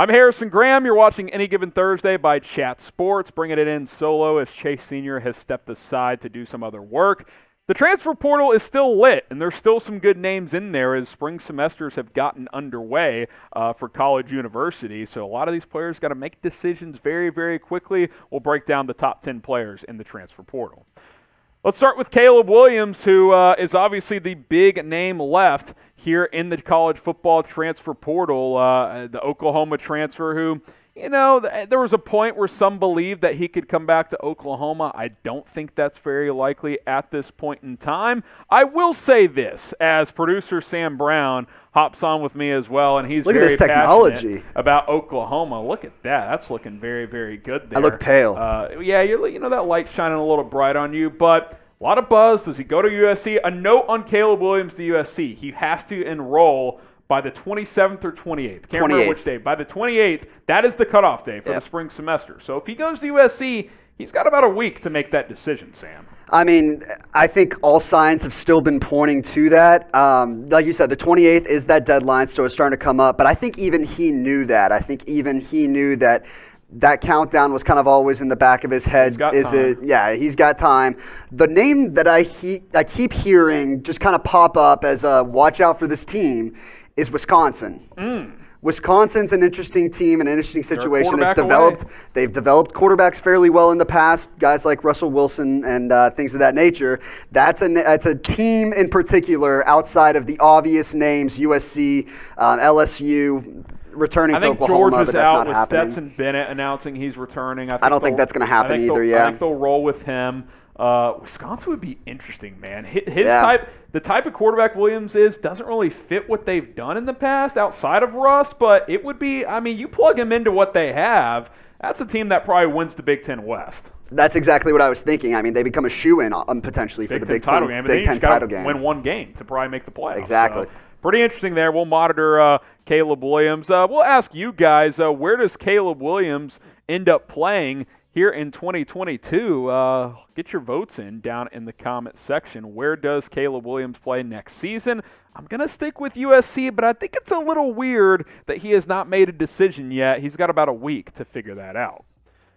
I'm Harrison Graham. You're watching Any Given Thursday by Chat Sports, bringing it in solo as Chase Sr. has stepped aside to do some other work. The transfer portal is still lit, and there's still some good names in there as spring semesters have gotten underway uh, for college universities. So a lot of these players got to make decisions very, very quickly. We'll break down the top 10 players in the transfer portal. Let's start with Caleb Williams, who uh, is obviously the big name left here in the college football transfer portal. Uh, the Oklahoma transfer, who you know, there was a point where some believed that he could come back to Oklahoma. I don't think that's very likely at this point in time. I will say this as producer Sam Brown hops on with me as well, and he's look at this technology about Oklahoma. Look at that; that's looking very, very good. There. I look pale. Uh, yeah, you're, you know that light shining a little bright on you, but. A lot of buzz. Does he go to USC? A note on Caleb Williams to USC. He has to enroll by the 27th or 28th. Can't 28th. remember which day. By the 28th, that is the cutoff day for yep. the spring semester. So if he goes to USC, he's got about a week to make that decision, Sam. I mean, I think all signs have still been pointing to that. Um, like you said, the 28th is that deadline, so it's starting to come up. But I think even he knew that. I think even he knew that that countdown was kind of always in the back of his head. Is time. it? Yeah, he's got time. The name that I he, I keep hearing just kind of pop up as a watch out for this team is Wisconsin. Mm. Wisconsin's an interesting team, an interesting situation. It's developed. Away. They've developed quarterbacks fairly well in the past. Guys like Russell Wilson and uh, things of that nature. That's a that's a team in particular outside of the obvious names: USC, uh, LSU. Returning I think to Oklahoma, George is out with happening. Stetson Bennett announcing he's returning. I, I don't think that's going to happen either. Yeah, I think they'll roll with him. Uh, Wisconsin would be interesting, man. His, yeah. type, the type of quarterback Williams is, doesn't really fit what they've done in the past outside of Russ. But it would be, I mean, you plug him into what they have. That's a team that probably wins the Big Ten West. That's exactly what I was thinking. I mean, they become a shoe in um, potentially for the Big the Ten Big title Ten, game. Big Ten title game. Win one game to probably make the playoffs. Exactly. So, pretty interesting there. We'll monitor uh, Caleb Williams. Uh, we'll ask you guys uh, where does Caleb Williams end up playing here in 2022. Uh, get your votes in down in the comment section. Where does Caleb Williams play next season? I'm going to stick with USC, but I think it's a little weird that he has not made a decision yet. He's got about a week to figure that out.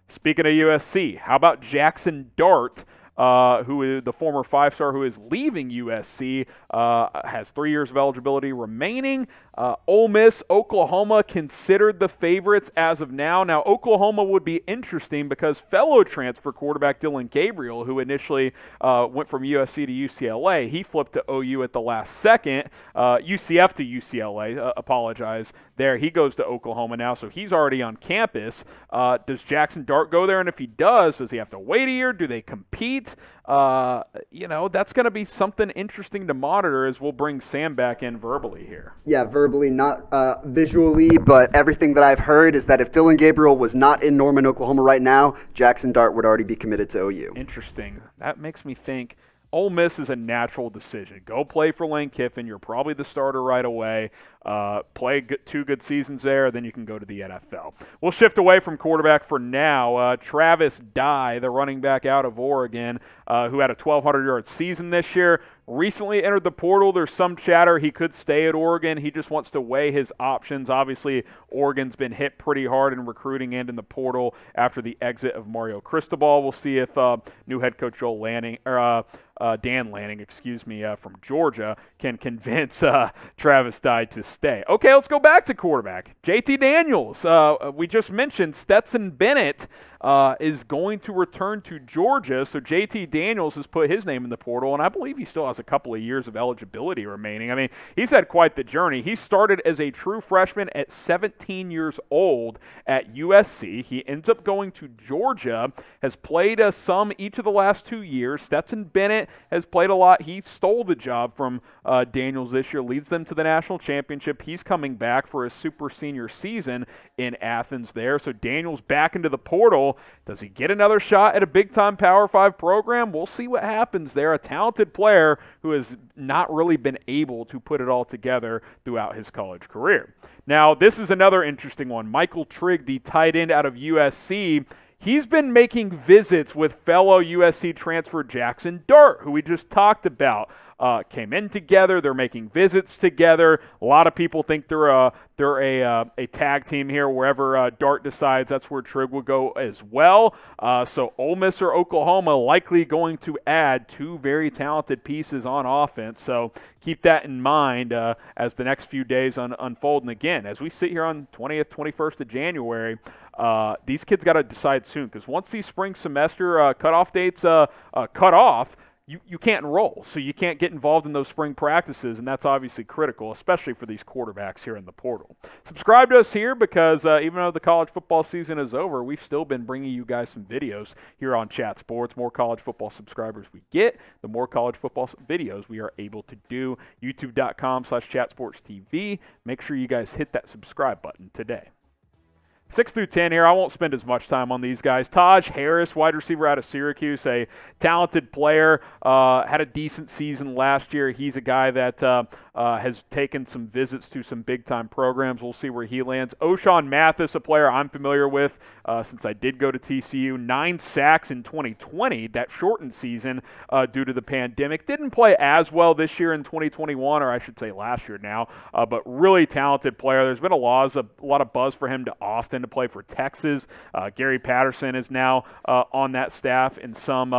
Speaking of USC, how about Jackson Dart? Uh, who is the former five star who is leaving USC, uh, has three years of eligibility remaining. Uh, Ole Miss, Oklahoma considered the favorites as of now. Now, Oklahoma would be interesting because fellow transfer quarterback Dillon Gabriel, who initially uh, went from USC to UCLA, he flipped to OU at the last second. UCF uh, to UCLA, uh, apologize there. He goes to Oklahoma now, so he's already on campus. Uh, does Jackson Dart go there? And if he does, does he have to wait a year? Do they compete? Uh, you know, that's going to be something interesting to monitor as we'll bring Sam back in verbally here. Yeah, verbally, not uh, visually, but everything that I've heard is that if Dillon Gabriel was not in Norman, Oklahoma right now, Jackson Dart would already be committed to OU. Interesting. That makes me think – Ole Miss is a natural decision. Go play for Lane Kiffin. You're probably the starter right away. Uh, play two good seasons there, then you can go to the NFL. We'll shift away from quarterback for now. Uh, Travis Dye, the running back out of Oregon, uh, who had a 1,200 yard season this year, recently entered the portal. There's some chatter he could stay at Oregon. He just wants to weigh his options. Obviously, Oregon's been hit pretty hard in recruiting and in the portal after the exit of Mario Cristobal. We'll see if uh, new head coach Joel Lanning or uh, uh, Dan Lanning, excuse me, uh, from Georgia, can convince uh, Travis Dye to stay. Okay, let's go back to quarterback. JT Daniels. Uh, we just mentioned Stetson Bennett uh, is going to return to Georgia. So JT Daniels has put his name in the portal, and I believe he still has a couple of years of eligibility remaining. I mean, he's had quite the journey. He started as a true freshman at 17 years old at USC. He ends up going to Georgia, has played uh, some each of the last two years. Stetson Bennett has played a lot. He stole the job from uh, Daniels this year, leads them to the national championship. He's coming back for his super senior season in Athens there. So Daniels back into the portal. Does he get another shot at a big time Power 5 program? We'll see what happens there. A talented player who has not really been able to put it all together throughout his college career. Now, this is another interesting one. Michael Trigg, the tight end out of USC, He's been making visits with fellow USC transfer Jackson Dart, who we just talked about uh, came in together. They're making visits together. A lot of people think they're a they're a uh, a tag team here. Wherever uh, Dart decides, that's where Trigg will go as well. Uh, so Ole Miss or Oklahoma likely going to add two very talented pieces on offense. So keep that in mind uh, as the next few days un- unfold. And again, as we sit here on 20th, 21st of January. Uh, these kids got to decide soon because once these spring semester uh, cutoff dates uh, uh, cut off, you, you can't enroll, so you can't get involved in those spring practices, and that's obviously critical, especially for these quarterbacks here in the portal. Subscribe to us here because uh, even though the college football season is over, we've still been bringing you guys some videos here on Chat Sports. More college football subscribers we get, the more college football videos we are able to do. YouTube.com slash chatsportstv. Make sure you guys hit that subscribe button today. Six through 10 here. I won't spend as much time on these guys. Taj Harris, wide receiver out of Syracuse, a talented player, uh, had a decent season last year. He's a guy that uh, uh, has taken some visits to some big time programs. We'll see where he lands. Ochaun Mathis, a player I'm familiar with uh, since I did go to TCU. Nine sacks in 2020, that shortened season uh, due to the pandemic. Didn't play as well this year in 2021, or I should say last year now, uh, but really talented player. There's been a, a lot of buzz for him to Austin to play for Texas. Uh, Gary Patterson is now uh, on that staff in some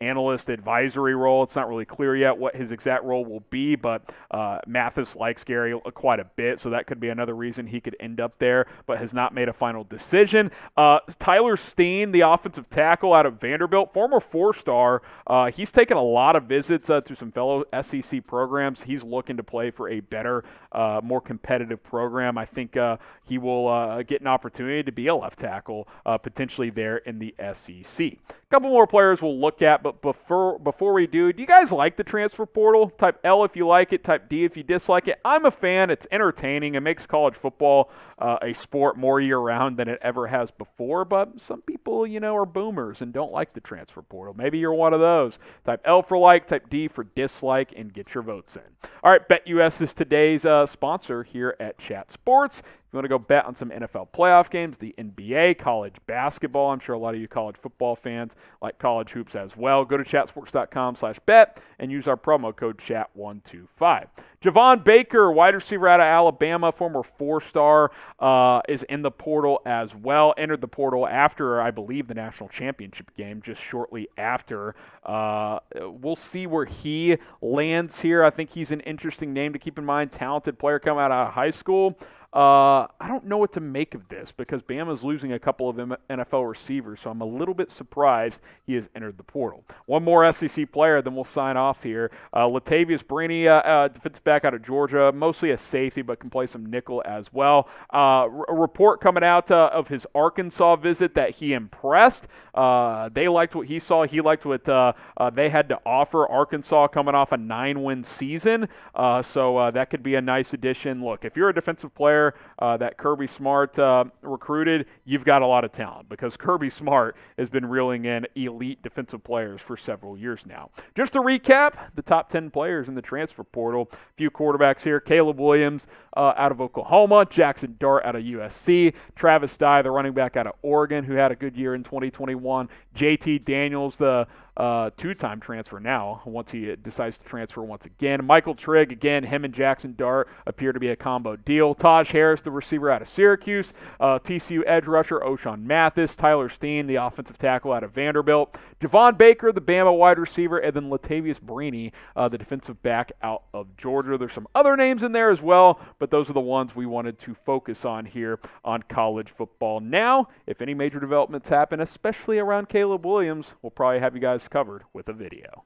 analyst advisory role. It's not really clear yet what his exact role will be, but uh, Mathis likes Gary quite a bit, so that could be another reason he could end up there, but has not made a final decision. Uh, Tyler Steen, the offensive tackle out of Vanderbilt, former four star, uh, he's taken a lot of visits uh, to some fellow SEC programs. He's looking to play for a better, uh, more competitive program. I think uh, he will get an opportunity to be a left tackle potentially there in the SEC. A couple more players we'll look at, but before before we do, do you guys like the transfer portal? Type L if you like it, type D if you dislike it. I'm a fan. It's entertaining. It makes college football uh, a sport more year round than it ever has before. But some people, you know, are boomers and don't like the transfer portal. Maybe you're one of those. Type L for like, type D for dislike, and get your votes in. All right, BetUS is today's uh, sponsor here at Chat Sports you want to go bet on some NFL playoff games, the NBA, college basketball, I'm sure a lot of you college football fans like college hoops as well. Go to chatsports.com slash bet and use our promo code chat125. Javon Baker, wide receiver out of Alabama, former four-star, uh, is in the portal as well. Entered the portal after, I believe, the national championship game, just shortly after. Uh, we'll see where he lands here. I think he's an interesting name to keep in mind. Talented player coming out of high school. Uh, I don't know what to make of this because Bama's losing a couple of NFL receivers, so I'm a little bit surprised he has entered the portal. One more SEC player, then we'll sign off here. Uh, Latavious Brini, uh, uh, defensive back out of Georgia, mostly a safety, but can play some nickel as well. Uh, a report coming out uh, of his Arkansas visit that he impressed. Uh, they liked what he saw. He liked what they had to offer. Arkansas coming off a nine-win season, so that could be a nice addition. Look, if you're a defensive player uh, that Kirby Smart uh, recruited, you've got a lot of talent because Kirby Smart has been reeling in elite defensive players for several years now. Just to recap, the top 10 players in the transfer portal, a few quarterbacks here. Caleb Williams uh, out of Oklahoma, Jackson Dart out of USC, Travis Dye, the running back out of Oregon, who had a good year in 2021, JT Daniels, the uh, two-time transfer now once he decides to transfer once again. Michael Trigg, again, him and Jackson Dart appear to be a combo deal. Taj Harris, the receiver out of Syracuse. Uh, TCU edge rusher Ochaun Mathis. Tyler Steen, the offensive tackle out of Vanderbilt. Javon Baker, the Bama wide receiver. And then Latavious Brini, uh, the defensive back out of Georgia. There's some other names in there as well, but those are the ones we wanted to focus on here on college football. Now, if any major developments happen, especially around Caleb Williams, we'll probably have you guys covered with a video.